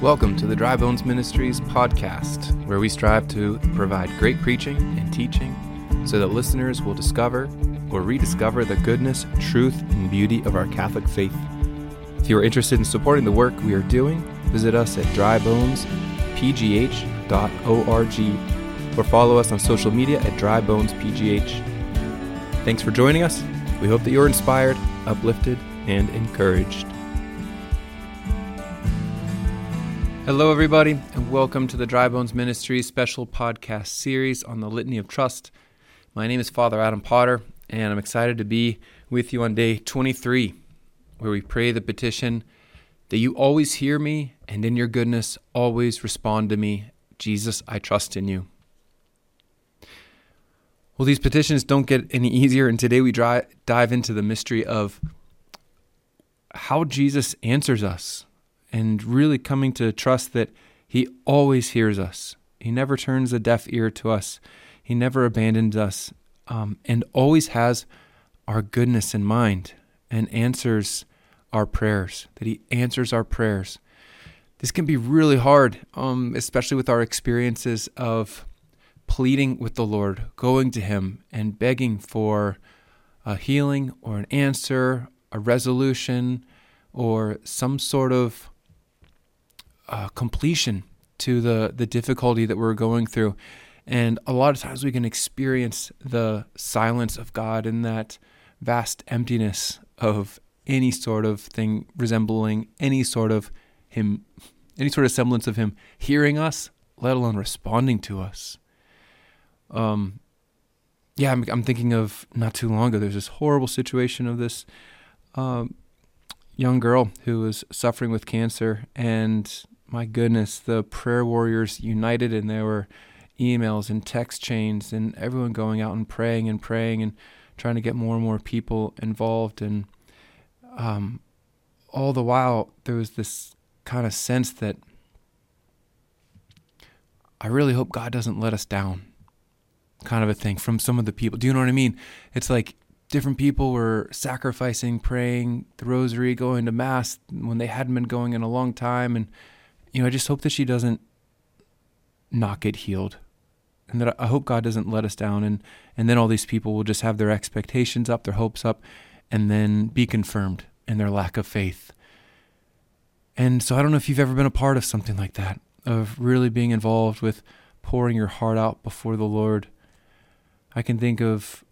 Welcome to the Dry Bones Ministries podcast, where we strive to provide great preaching and teaching so that listeners will discover or rediscover the goodness, truth, and beauty of our Catholic faith. If you are interested in supporting the work we are doing, visit us at drybones.pgh.org or follow us on social media at drybonespgh. Thanks for joining us. We hope that you're inspired, uplifted, and encouraged. Hello, everybody, and welcome to the Dry Bones Ministry special podcast series on the Litany of Trust. My name is Father Adam Potter, and I'm excited to be with you on day 23, where we pray the petition that you always hear me and in your goodness always respond to me. Jesus, I trust in you. Well, these petitions don't get any easier, and today we dry, dive into the mystery of how Jesus answers us and really coming to trust that He always hears us. He never turns a deaf ear to us. He never abandons us, um, and always has our goodness in mind and answers our prayers. That He answers our prayers. This can be really hard, um, especially with our experiences of pleading with the Lord, going to Him and begging for a healing or an answer, a resolution, or some sort of uh, completion to the the difficulty that we're going through. And a lot of times we can experience the silence of God in that vast emptiness of any sort of thing resembling any sort of Him, any sort of semblance of Him hearing us, let alone responding to us. Um, yeah, I'm, I'm thinking of not too long ago. There's this horrible situation of this um, young girl who was suffering with cancer, and my goodness, the prayer warriors united and there were emails and text chains and everyone going out and praying and praying and trying to get more and more people involved. And um, all the while, there was this kind of sense that I really hope God doesn't let us down, kind of a thing from some of the people. Do you know what I mean? It's like different people were sacrificing, praying the rosary, going to mass when they hadn't been going in a long time. And you know, I just hope that she doesn't not get healed. And that I hope God doesn't let us down and and then all these people will just have their expectations up, their hopes up, and then be confirmed in their lack of faith. And so I don't know if you've ever been a part of something like that, of really being involved with pouring your heart out before the Lord. I can think of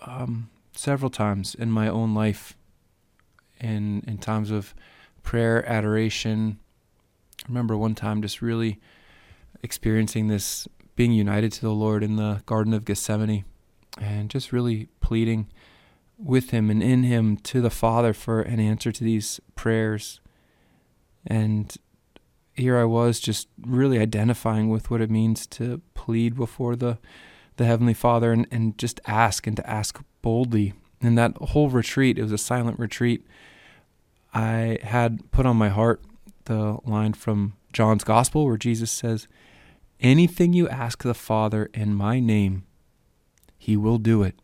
um, several times in my own life, in in times of prayer, adoration, I remember one time just really experiencing this being united to the Lord in the Garden of Gethsemane and just really pleading with Him and in Him to the Father for an answer to these prayers. And here I was just really identifying with what it means to plead before the the Heavenly Father and, and just ask and to ask boldly. And that whole retreat, it was a silent retreat. I had put on my heart the line from John's Gospel where Jesus says, Anything you ask the Father in my name, he will do it.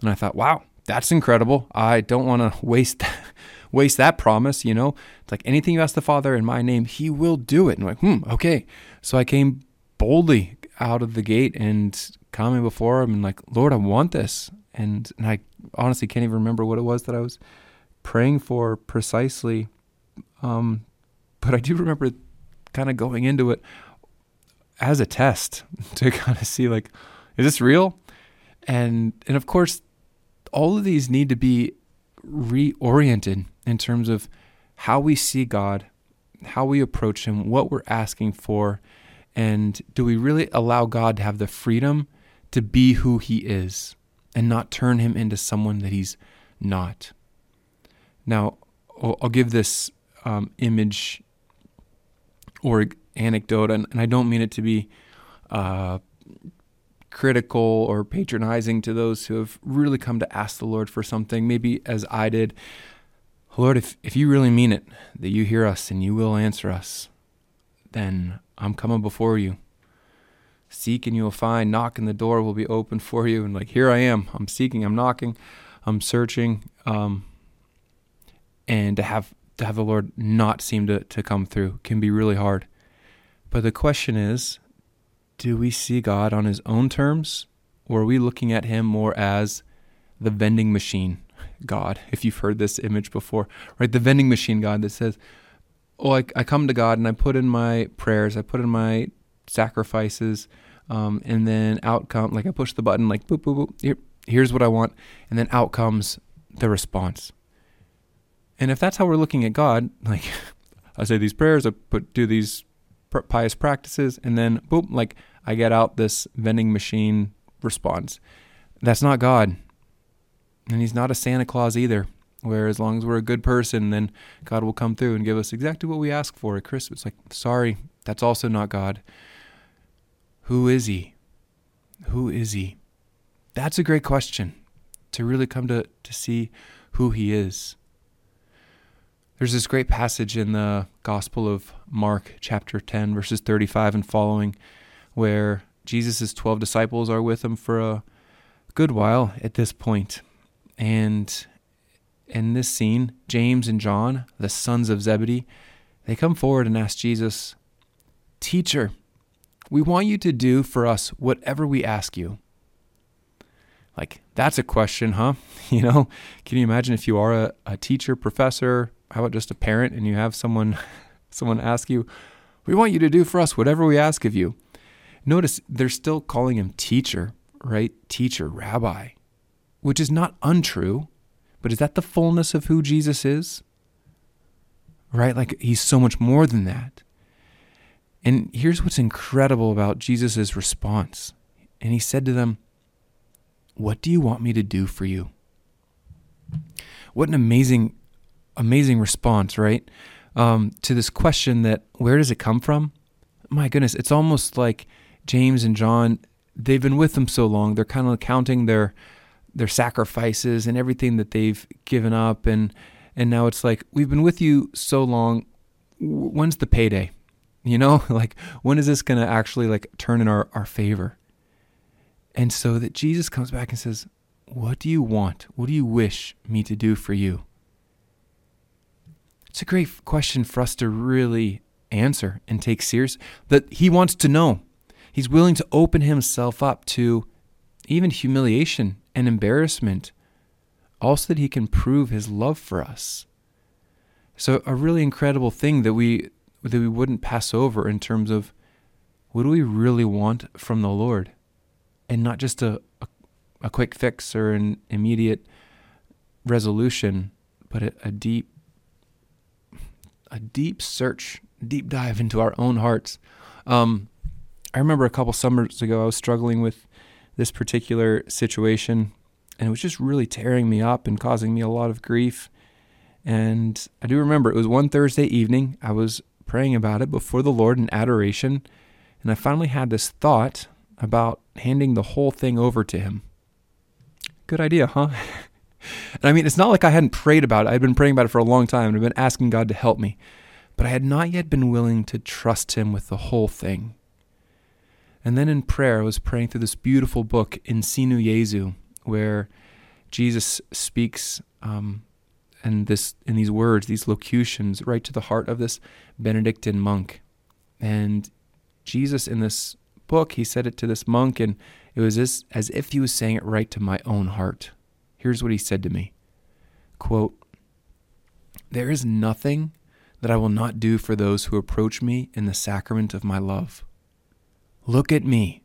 And I thought, wow, that's incredible. I don't want to waste waste that promise, you know? It's like anything you ask the Father in my name, he will do it. And I'm like, hmm, okay. So I came boldly out of the gate and coming before him and like, Lord, I want this. And, and I honestly can't even remember what it was that I was praying for precisely. Um, but I do remember kind of going into it as a test to kind of see like, is this real? And and of course, all of these need to be reoriented in terms of how we see God, how we approach Him, what we're asking for, and do we really allow God to have the freedom to be who He is and not turn Him into someone that He's not? Now, I'll give this um, image or anecdote, and, and, I don't mean it to be uh, critical or patronizing to those who have really come to ask the Lord for something, maybe as I did. Lord, if, if you really mean it, that you hear us and you will answer us, then I'm coming before you. Seek and you will find, knock and the door will be open for you. And like, here I am. I'm seeking, I'm knocking, I'm searching. Um, and to have to have the Lord not seem to, to come through can be really hard. But the question is do we see God on his own terms, or are we looking at him more as the vending machine God? If you've heard this image before, right? The vending machine God that says, Oh, I, I come to God and I put in my prayers, I put in my sacrifices, um, and then out come, like I push the button, like boop, boop, boop, here, here's what I want, and then out comes the response. And if that's how we're looking at God, like I say these prayers, I put do these pious practices, and then boom, like I get out this vending machine response. That's not God. And He's not a Santa Claus either, where as long as we're a good person, then God will come through and give us exactly what we ask for at Christmas. Like, sorry, that's also not God. Who is He? Who is He? That's a great question to really come to, to see who He is. There's this great passage in the Gospel of Mark, chapter 10, verses 35 and following, where Jesus' 12 disciples are with him for a good while at this point. And in this scene, James and John, the sons of Zebedee, they come forward and ask Jesus, Teacher, we want you to do for us whatever we ask you. Like, that's a question, huh? You know, can you imagine if you are a, a teacher, professor, how about just a parent and you have someone someone ask you, "We want you to do for us whatever we ask of you." Notice they're still calling him teacher, right? Teacher, rabbi, which is not untrue, but is that the fullness of who Jesus is? Right? Like he's so much more than that. And here's what's incredible about Jesus' response. And he said to them, What do you want me to do for you? What an amazing amazing response, right? Um, to this question that where does it come from? My goodness, it's almost like James and John, they've been with them so long, they're kind of counting their their sacrifices and everything that they've given up and and now it's like we've been with you so long when's the payday you know like when is this going to actually like turn in our, our favor and so that jesus comes back and says what do you want what do you wish me to do for you it's a great question for us to really answer and take serious. That he wants to know. He's willing to open himself up to even humiliation and embarrassment, also that he can prove his love for us. So a really incredible thing that we that we wouldn't pass over in terms of what do we really want from the Lord, and not just a a, a quick fix or an immediate resolution, but a, a deep a deep search, deep dive into our own hearts. Um, I remember a couple summers ago, I was struggling with this particular situation, and it was just really tearing me up and causing me a lot of grief. And I do remember it was one Thursday evening. I was praying about it before the Lord in adoration, and I finally had this thought about handing the whole thing over to Him. Good idea, huh? And I mean, it's not like I hadn't prayed about it. I'd been praying about it for a long time and I've been asking God to help me. But I had not yet been willing to trust Him with the whole thing. And then in prayer, I was praying through this beautiful book, In Sinu Jesu, where Jesus speaks um, and this in these words, these locutions, right to the heart of this Benedictine monk. And Jesus in this book, he said it to this monk, and it was as, as if he was saying it right to my own heart. Here's what he said to me quote, There is nothing that I will not do for those who approach me in the sacrament of my love. Look at me.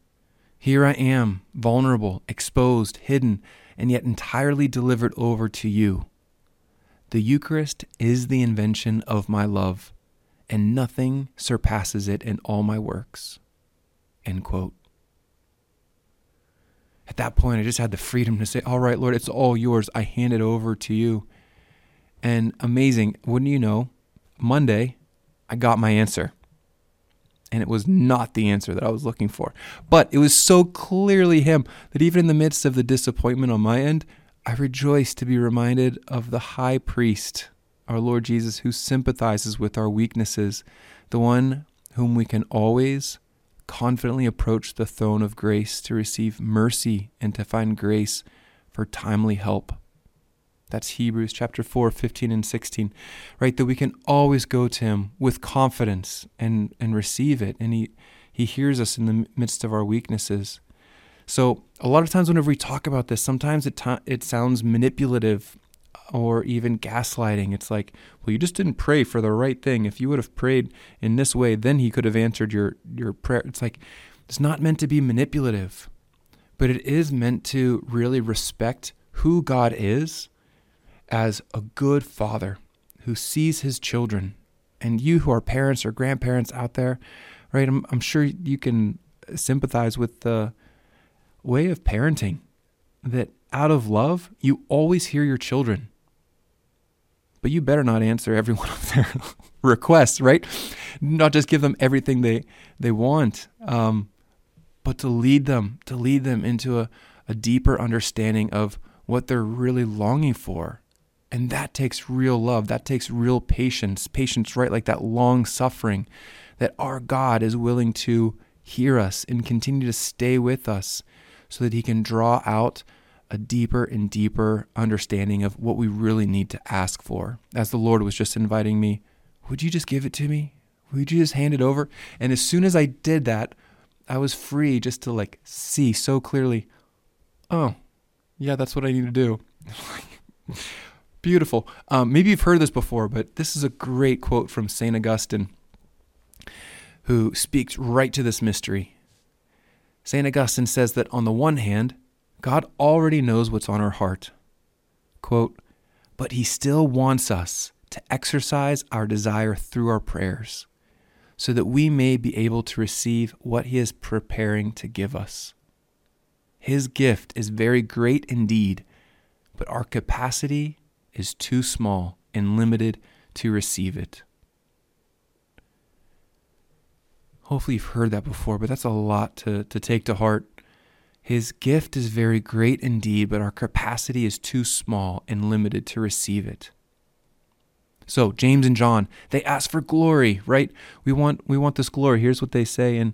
Here I am, vulnerable, exposed, hidden, and yet entirely delivered over to you. The Eucharist is the invention of my love, and nothing surpasses it in all my works. End quote at that point, I just had the freedom to say, All right, Lord, it's all yours. I hand it over to you. And amazing, wouldn't you know, Monday, I got my answer. And it was not the answer that I was looking for. But it was so clearly Him that even in the midst of the disappointment on my end, I rejoiced to be reminded of the high priest, our Lord Jesus, who sympathizes with our weaknesses, the one whom we can always confidently approach the throne of grace to receive mercy and to find grace for timely help. That's Hebrews chapter 4, 15 and 16, right? That we can always go to him with confidence and, and receive it. And he, he hears us in the midst of our weaknesses. So a lot of times whenever we talk about this, sometimes it, it sounds manipulative or even gaslighting. It's like, well, you just didn't pray for the right thing. If you would have prayed in this way, then he could have answered your, your prayer. It's like, it's not meant to be manipulative, but it is meant to really respect who God is as a good father who sees his children. And you who are parents or grandparents out there, right? I'm, I'm sure you can sympathize with the way of parenting that out of love, you always hear your children. But you better not answer every one of their requests, right? Not just give them everything they, they want, um, but to lead them, to lead them into a, a deeper understanding of what they're really longing for and that takes real love. That takes real patience. Patience, right? Like that long suffering that our God is willing to hear us and continue to stay with us so that He can draw out a deeper and deeper understanding of what we really need to ask for. As the Lord was just inviting me, would you just give it to me? Would you just hand it over? And as soon as I did that, I was free just to like see so clearly, oh, yeah, that's what I need to do. Beautiful. Um, maybe you've heard this before, but this is a great quote from St. Augustine, who speaks right to this mystery. St. Augustine says that on the one hand, God already knows what's on our heart. Quote, but he still wants us to exercise our desire through our prayers so that we may be able to receive what he is preparing to give us. His gift is very great indeed, but our capacity is too small and limited to receive it. Hopefully, you've heard that before, but that's a lot to, to take to heart. His gift is very great indeed, but our capacity is too small and limited to receive it. So James and John, they ask for glory, right? We want we want this glory. Here's what they say in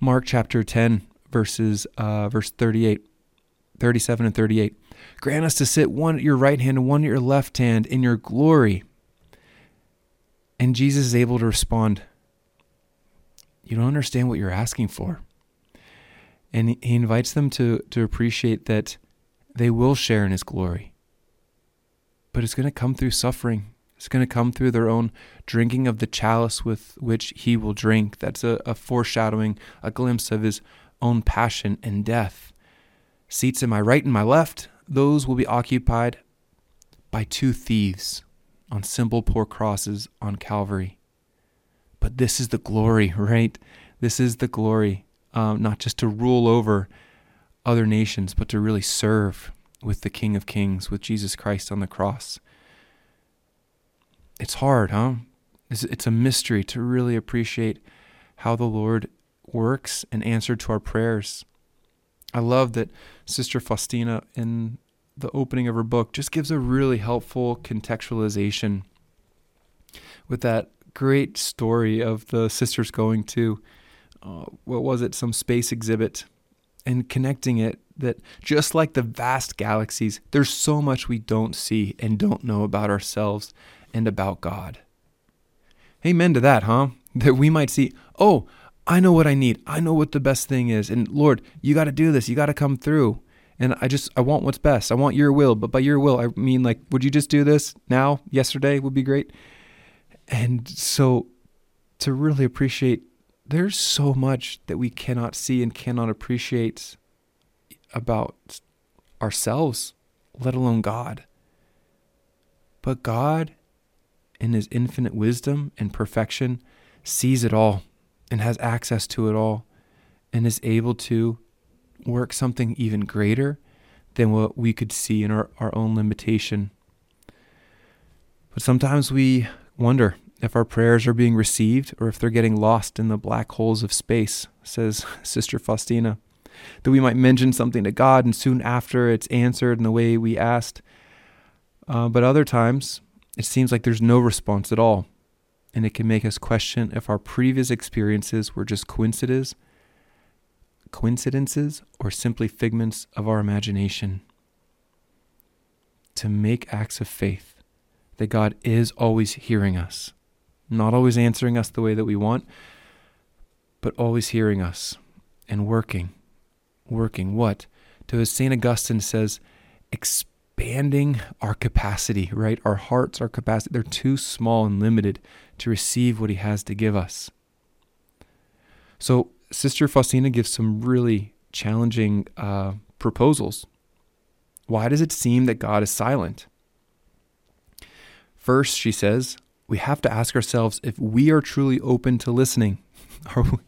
Mark chapter 10 verses uh, verse 38, 37 and 38. Grant us to sit one at your right hand and one at your left hand in your glory. And Jesus is able to respond, You don't understand what you're asking for. And he invites them to, to appreciate that they will share in his glory. But it's going to come through suffering. It's going to come through their own drinking of the chalice with which he will drink. That's a, a foreshadowing, a glimpse of his own passion and death. Seats in my right and my left, those will be occupied by two thieves on simple poor crosses on Calvary. But this is the glory, right? This is the glory, um, not just to rule over other nations, but to really serve with the King of Kings, with Jesus Christ on the cross. It's hard, huh? It's, it's a mystery to really appreciate how the Lord works and answered to our prayers. I love that Sister Faustina in the opening of her book just gives a really helpful contextualization with that great story of the sisters going to uh, what was it some space exhibit and connecting it that just like the vast galaxies there's so much we don't see and don't know about ourselves and about God amen to that huh that we might see oh I know what I need. I know what the best thing is. And Lord, you got to do this. You got to come through. And I just, I want what's best. I want your will. But by your will, I mean, like, would you just do this now? Yesterday would be great. And so to really appreciate, there's so much that we cannot see and cannot appreciate about ourselves, let alone God. But God, in His infinite wisdom and perfection, sees it all and has access to it all and is able to work something even greater than what we could see in our, our own limitation. But sometimes we wonder if our prayers are being received or if they're getting lost in the black holes of space, says Sister Faustina. That we might mention something to God and soon after it's answered in the way we asked. Uh, but other times, it seems like there's no response at all and it can make us question if our previous experiences were just coincidences, coincidences or simply figments of our imagination. to make acts of faith that God is always hearing us, not always answering us the way that we want, but always hearing us and working. Working what? To as St. Augustine says, expanding our capacity, right? Our hearts, our capacity, they're too small and limited to receive what he has to give us. So, Sister Faustina gives some really challenging uh, proposals. Why does it seem that God is silent? First, she says, we have to ask ourselves if we are truly open to listening. Are we,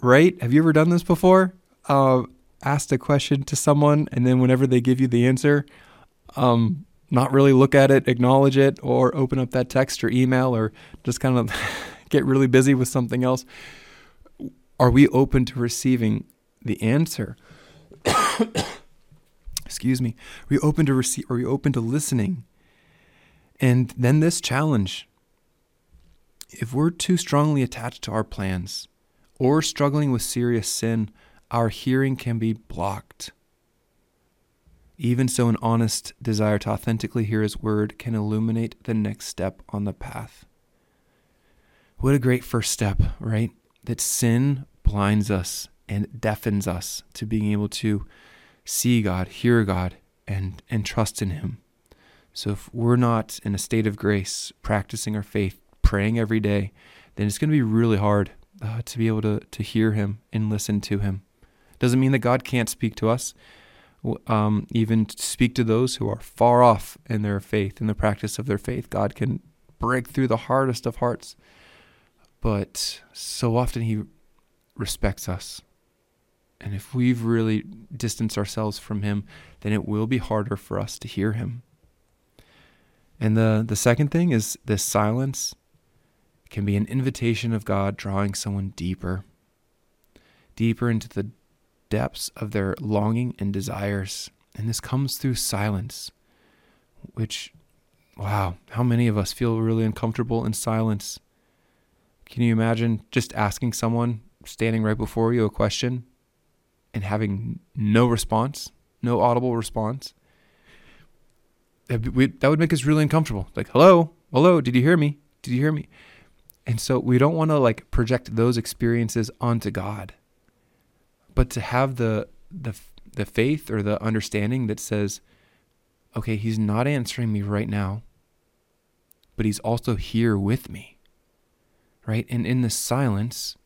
right? Have you ever done this before? Uh, asked a question to someone, and then whenever they give you the answer, um, not really look at it, acknowledge it, or open up that text or email, or just kind of get really busy with something else. Are we open to receiving the answer? Excuse me. Are we open to receive? Are we open to listening? And then this challenge if we're too strongly attached to our plans or struggling with serious sin, our hearing can be blocked. Even so, an honest desire to authentically hear His word can illuminate the next step on the path. What a great first step, right? That sin blinds us and deafens us to being able to see God, hear God, and, and trust in Him. So if we're not in a state of grace, practicing our faith, praying every day, then it's going to be really hard uh, to be able to, to hear Him and listen to Him. Doesn't mean that God can't speak to us, um, even speak to those who are far off in their faith, in the practice of their faith. God can break through the hardest of hearts. But so often He respects us. And if we've really distanced ourselves from Him, then it will be harder for us to hear Him. And the, the second thing is this silence can be an invitation of God drawing someone deeper, deeper into the depths of their longing and desires. And this comes through silence, which, wow, how many of us feel really uncomfortable in silence? Can you imagine just asking someone standing right before you a question and having no response, no audible response? that would make us really uncomfortable. Like, hello, hello, did you hear me? Did you hear me? And so we don't want to like project those experiences onto God, but to have the the the faith or the understanding that says, okay, He's not answering me right now, but He's also here with me, right? And in the silence,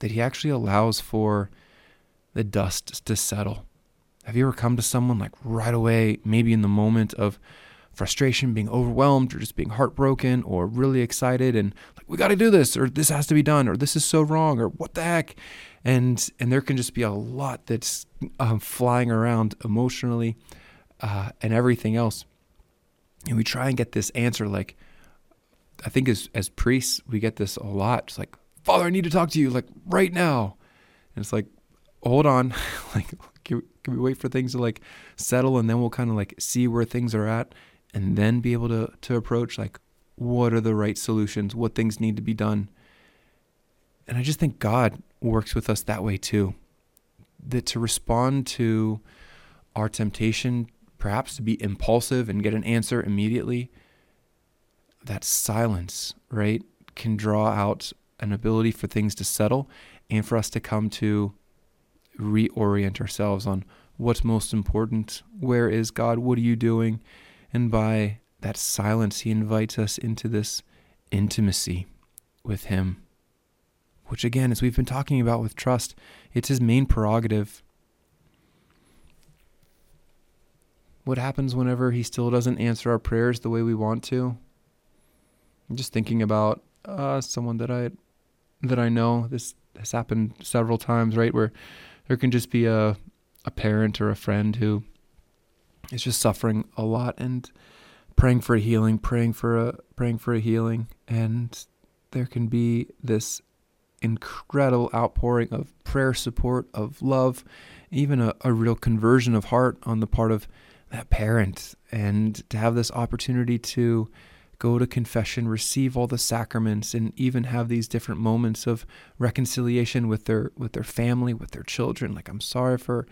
that He actually allows for the dust to settle have you ever come to someone like right away, maybe in the moment of frustration, being overwhelmed, or just being heartbroken, or really excited, and like we got to do this, or this has to be done, or this is so wrong, or what the heck, and and there can just be a lot that's um, flying around emotionally, uh, and everything else, and we try and get this answer like, I think as as priests we get this a lot, it's like Father, I need to talk to you like right now, and it's like, hold on, like can we, can we wait for things to like settle and then we'll kind of like see where things are at and then be able to to approach like what are the right solutions, what things need to be done. And I just think God works with us that way too. That to respond to our temptation, perhaps to be impulsive and get an answer immediately, that silence, right, can draw out an ability for things to settle and for us to come to reorient ourselves on what's most important, where is God, what are you doing? And by that silence, He invites us into this intimacy with Him, which, again, as we've been talking about with trust, it's His main prerogative. What happens whenever He still doesn't answer our prayers the way we want to? I'm just thinking about uh, someone that I that I know. This has happened several times, right? Where there can just be a a parent or a friend who is just suffering a lot and praying for a healing, praying for a praying for a healing, and there can be this incredible outpouring of prayer support, of love, even a, a real conversion of heart on the part of that parent, and to have this opportunity to go to confession, receive all the sacraments, and even have these different moments of reconciliation with their with their family, with their children. Like I'm sorry for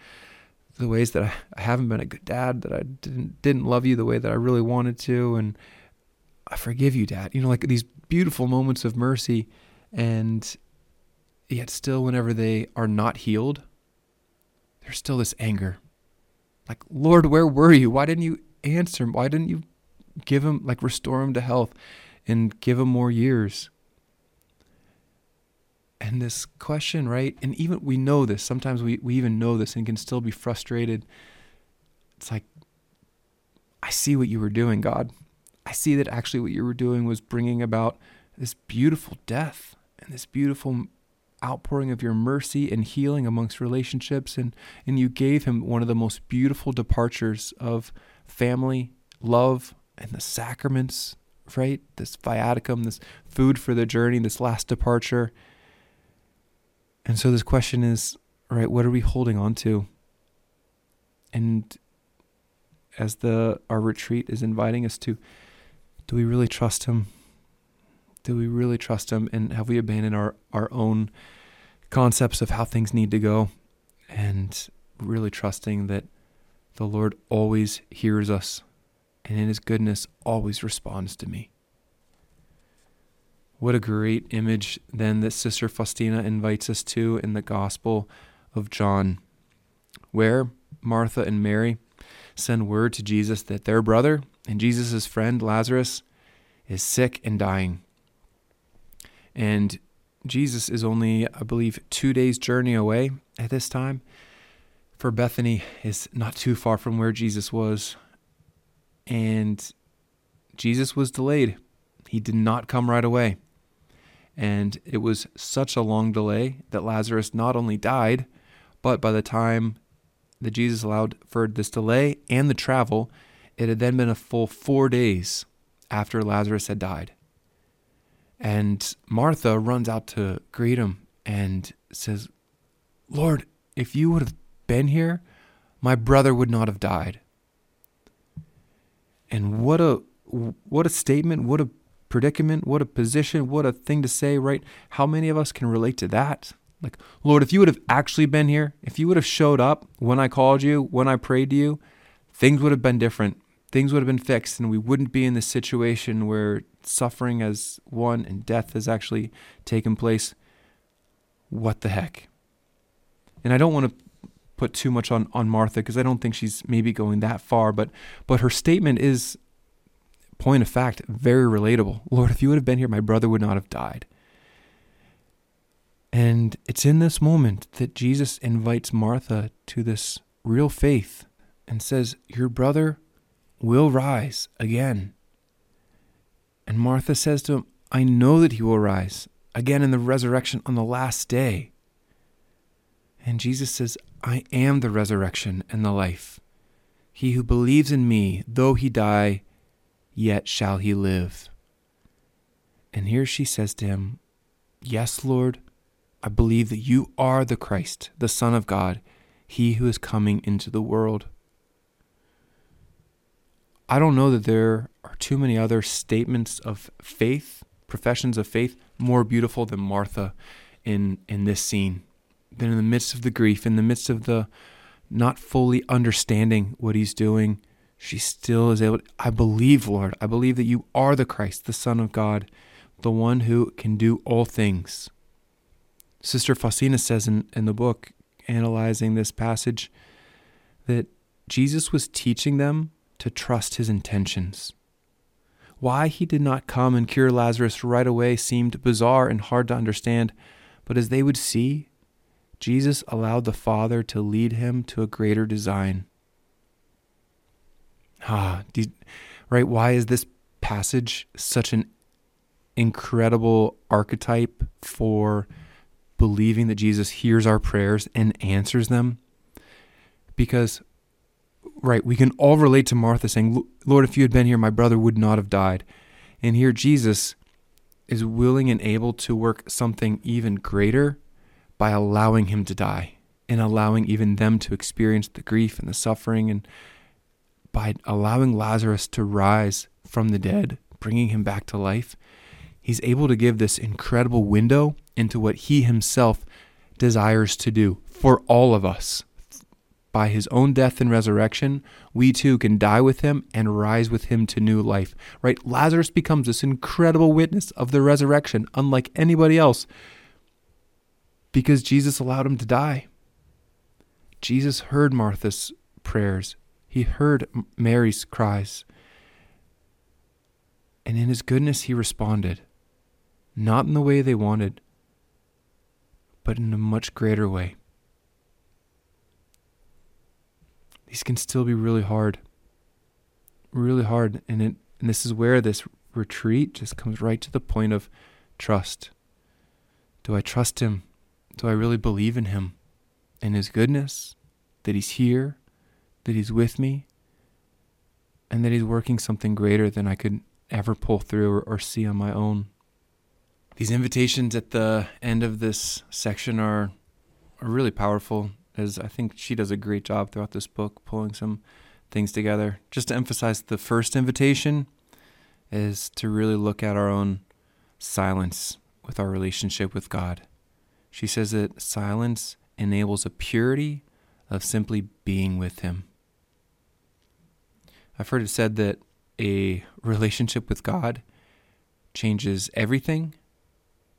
the ways that I, haven't been a good dad, that I didn't didn't love you the way that I really wanted to, and I forgive you, Dad. You know, like these beautiful moments of mercy, and yet still, whenever they are not healed, there's still this anger. Like, Lord, where were you? Why didn't you answer? Why didn't you give him, like, restore him to health and give him more years? And this question, right? And even we know this. Sometimes we, we even know this and can still be frustrated. It's like, I see what you were doing, God. I see that actually what you were doing was bringing about this beautiful death and this beautiful outpouring of your mercy and healing amongst relationships and and you gave him one of the most beautiful departures of family love and the sacraments right this viaticum this food for the journey this last departure and so this question is, right, what are we holding on to? And as the our retreat is inviting us to, do we really trust him? Do we really trust him? And have we abandoned our, our own concepts of how things need to go? And really trusting that the Lord always hears us and in his goodness always responds to me. What a great image then that Sister Faustina invites us to in the Gospel of John, where Martha and Mary send word to Jesus that their brother and Jesus' friend Lazarus is sick and dying. And Jesus is only, I believe, two days' journey away at this time. For Bethany is not too far from where Jesus was. And Jesus was delayed. He did not come right away. And it was such a long delay that Lazarus not only died, but by the time that Jesus allowed for this delay and the travel, it had then been a full four days after Lazarus had died. And Martha runs out to greet him and says, Lord, if you would have been here, my brother would not have died. And what a what a statement, what a predicament, what a position, what a thing to say, right? How many of us can relate to that? Like, Lord, if you would have actually been here, if you would have showed up when I called you, when I prayed to you, things would have been different. Things would have been fixed, and we wouldn't be in this situation where suffering has won and death has actually taken place. What the heck? And I don't want to put too much on, on Martha because I don't think she's maybe going that far, but but her statement is point of fact, very relatable. Lord, if you would have been here, my brother would not have died. And it's in this moment that Jesus invites Martha to this real faith and says, Your brother will rise again. And Martha says to him, I know that he will rise again in the resurrection on the last day. And Jesus says, I am the resurrection and the life. He who believes in me, though he die, yet shall he live. And here she says to him, Yes, Lord, I believe that you are the Christ, the Son of God, he who is coming into the world. I don't know that there are too many other statements of faith, professions of faith, more beautiful than Martha in, in this scene. Than in the midst of the grief, in the midst of the not fully understanding what he's doing, she still is able to, I believe, Lord, I believe that you are the Christ, the Son of God, the one who can do all things. Sister Faustina says in, in the book, analyzing this passage, that Jesus was teaching them to trust his intentions. Why he did not come and cure Lazarus right away seemed bizarre and hard to understand, but as they would see, Jesus allowed the Father to lead him to a greater design. Ah, you, right? Why is this passage such an incredible archetype for believing that Jesus hears our prayers and answers them? Because, right, we can all relate to Martha saying, Lord, if you had been here, my brother would not have died. And here Jesus is willing and able to work something even greater by allowing him to die and allowing even them to experience the grief and the suffering and by allowing Lazarus to rise from the dead, bringing him back to life, he's able to give this incredible window into what he himself desires to do for all of us. by his own death and resurrection, we too can die with him and rise with him to new life. Right? Lazarus becomes this incredible witness of the resurrection, unlike anybody else, because Jesus allowed him to die. Jesus heard Martha's prayers, he heard Mary's cries. And in his goodness, he responded, not in the way they wanted, but in a much greater way. these can still be really hard. Really hard. And it and this is where this retreat just comes right to the point of trust. Do I trust him? Do I really believe in him and his goodness? That he's here, that he's with me, and that he's working something greater than I could ever pull through or, or see on my own. These invitations at the end of this section are, are really powerful as I think she does a great job throughout this book, pulling some things together. Just to emphasize, the first invitation is to really look at our own silence with our relationship with God. She says that silence enables a purity of simply being with Him. I've heard it said that a relationship with God changes everything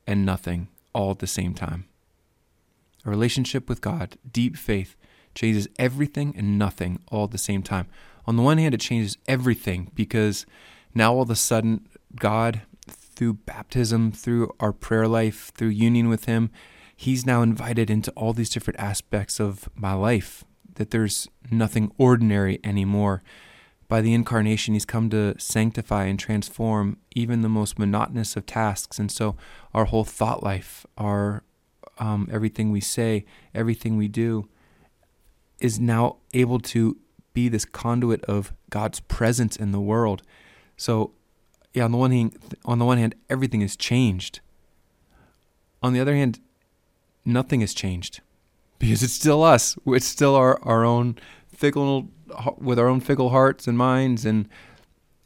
and nothing all at the same time. A relationship with God, deep faith, changes everything and nothing all at the same time. On the one hand, it changes everything because now all of a sudden, God, through baptism, through our prayer life, through union with Him, He's now invited into all these different aspects of my life, that there's nothing ordinary anymore. By the incarnation, He's come to sanctify and transform even the most monotonous of tasks. And so, our whole thought life, our um, everything we say, everything we do, is now able to be this conduit of God's presence in the world. So, yeah, on the one hand, on the one hand, everything has changed. On the other hand, nothing has changed because it's still us. It's still our, our own fickle, with our own fickle hearts and minds and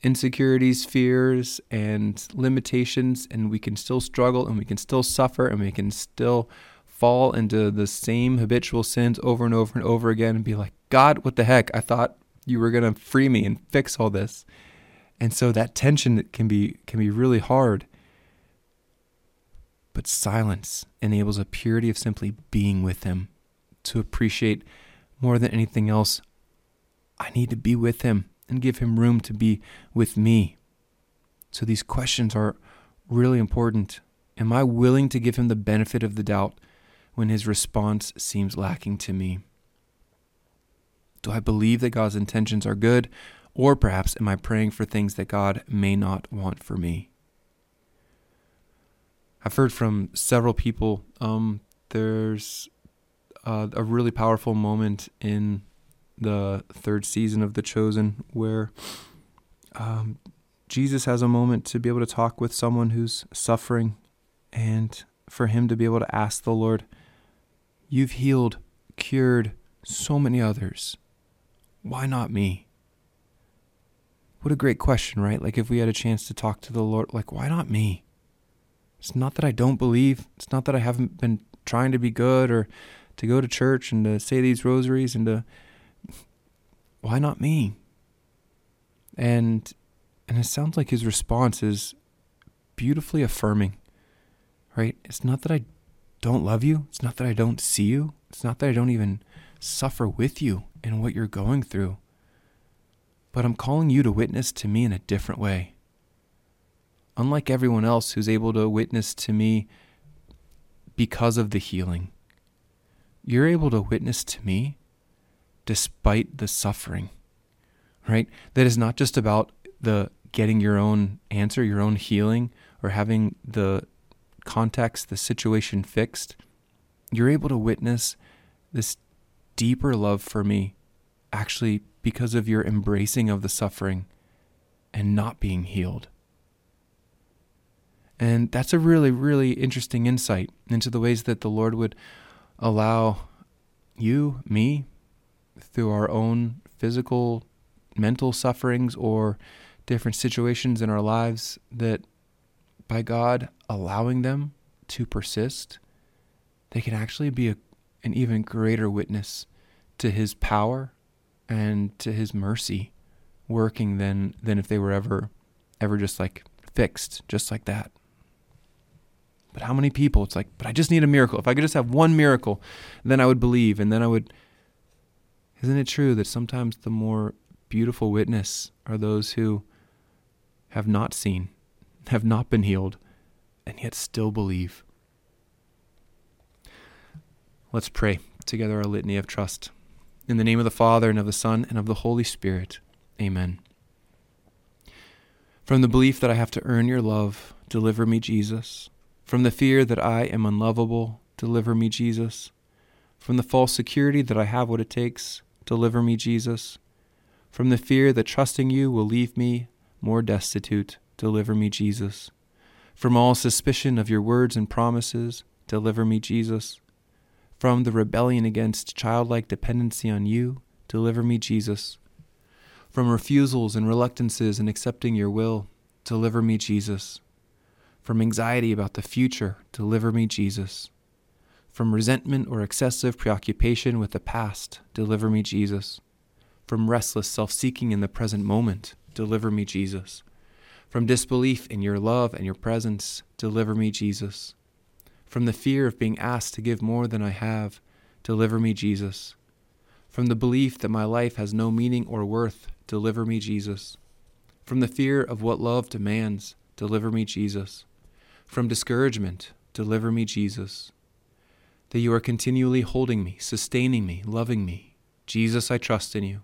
insecurities, fears, and limitations, and we can still struggle and we can still suffer and we can still fall into the same habitual sins over and over and over again and be like, God, what the heck? I thought you were to free me and fix all this. And so that tension can be can be really hard. But silence enables a purity of simply being with him to appreciate more than anything else I need to be with him and give him room to be with me. So these questions are really important. Am I willing to give him the benefit of the doubt when his response seems lacking to me? Do I believe that God's intentions are good? Or perhaps am I praying for things that God may not want for me? I've heard from several people. Um, there's uh, a really powerful moment in the third season of The Chosen, where um, Jesus has a moment to be able to talk with someone who's suffering and for him to be able to ask the Lord, You've healed, cured so many others. Why not me? What a great question, right? Like, if we had a chance to talk to the Lord, like, why not me? It's not that I don't believe. It's not that I haven't been trying to be good or to go to church and to say these rosaries and to why not me? And and it sounds like his response is beautifully affirming. Right? It's not that I don't love you. It's not that I don't see you. It's not that I don't even suffer with you in what you're going through. But I'm calling you to witness to me in a different way. Unlike everyone else who's able to witness to me because of the healing, you're able to witness to me despite the suffering, right? That is not just about the getting your own answer, your own healing, or having the context, the situation fixed. You're able to witness this deeper love for me actually because of your embracing of the suffering and not being healed. And that's a really, really interesting insight into the ways that the Lord would allow you, me, through our own physical, mental sufferings or different situations in our lives that by God allowing them to persist, they can actually be a, an even greater witness to his power and to his mercy working than than if they were ever ever just like fixed just like that. But how many people it's like, but I just need a miracle. If I could just have one miracle, then I would believe and then I would Isn't it true that sometimes the more beautiful witness are those who have not seen, have not been healed, and yet still believe? Let's pray together our litany of trust. In the name of the Father, and of the Son, and of the Holy Spirit. Amen. From the belief that I have to earn your love, deliver me, Jesus. From the fear that I am unlovable, deliver me, Jesus. From the false security that I have what it takes, deliver me, Jesus. From the fear that trusting you will leave me more destitute, deliver me, Jesus. From all suspicion of your words and promises, deliver me, Jesus. From the rebellion against childlike dependency on you, deliver me, Jesus. From refusals and reluctances in accepting your will, deliver me, Jesus. From anxiety about the future, deliver me, Jesus. From resentment or excessive preoccupation with the past, deliver me, Jesus. From restless self seeking in the present moment, deliver me, Jesus. From disbelief in your love and your presence, deliver me, Jesus. From the fear of being asked to give more than I have, deliver me, Jesus. From the belief that my life has no meaning or worth, deliver me, Jesus. From the fear of what love demands, deliver me, Jesus. From discouragement, deliver me, Jesus. That you are continually holding me, sustaining me, loving me. Jesus, I trust in you.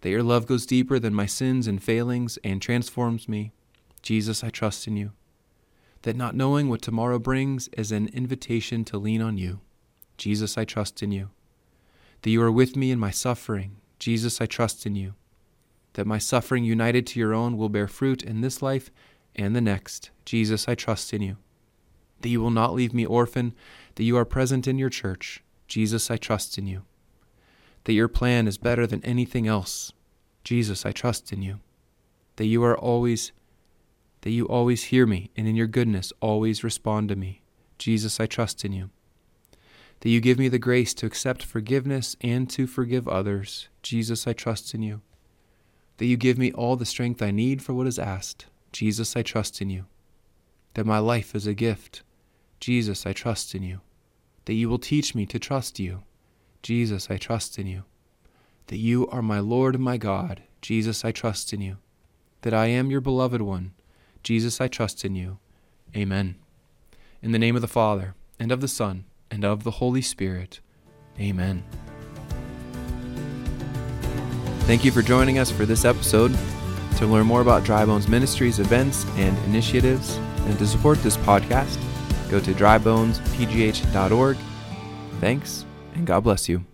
That your love goes deeper than my sins and failings and transforms me. Jesus, I trust in you that not knowing what tomorrow brings is an invitation to lean on you. Jesus, I trust in you. That you are with me in my suffering. Jesus, I trust in you. That my suffering united to your own will bear fruit in this life and the next. Jesus, I trust in you. That you will not leave me orphan, that you are present in your church. Jesus, I trust in you. That your plan is better than anything else. Jesus, I trust in you. That you are always that you always hear me and in your goodness always respond to me. Jesus, I trust in you. That you give me the grace to accept forgiveness and to forgive others. Jesus, I trust in you. That you give me all the strength I need for what is asked. Jesus, I trust in you. That my life is a gift. Jesus, I trust in you. That you will teach me to trust you. Jesus, I trust in you. That you are my Lord and my God. Jesus, I trust in you. That I am your beloved one. Jesus, I trust in you. Amen. In the name of the Father, and of the Son, and of the Holy Spirit. Amen. Thank you for joining us for this episode. To learn more about Dry Bones Ministries events and initiatives, and to support this podcast, go to drybonespgh.org. Thanks, and God bless you.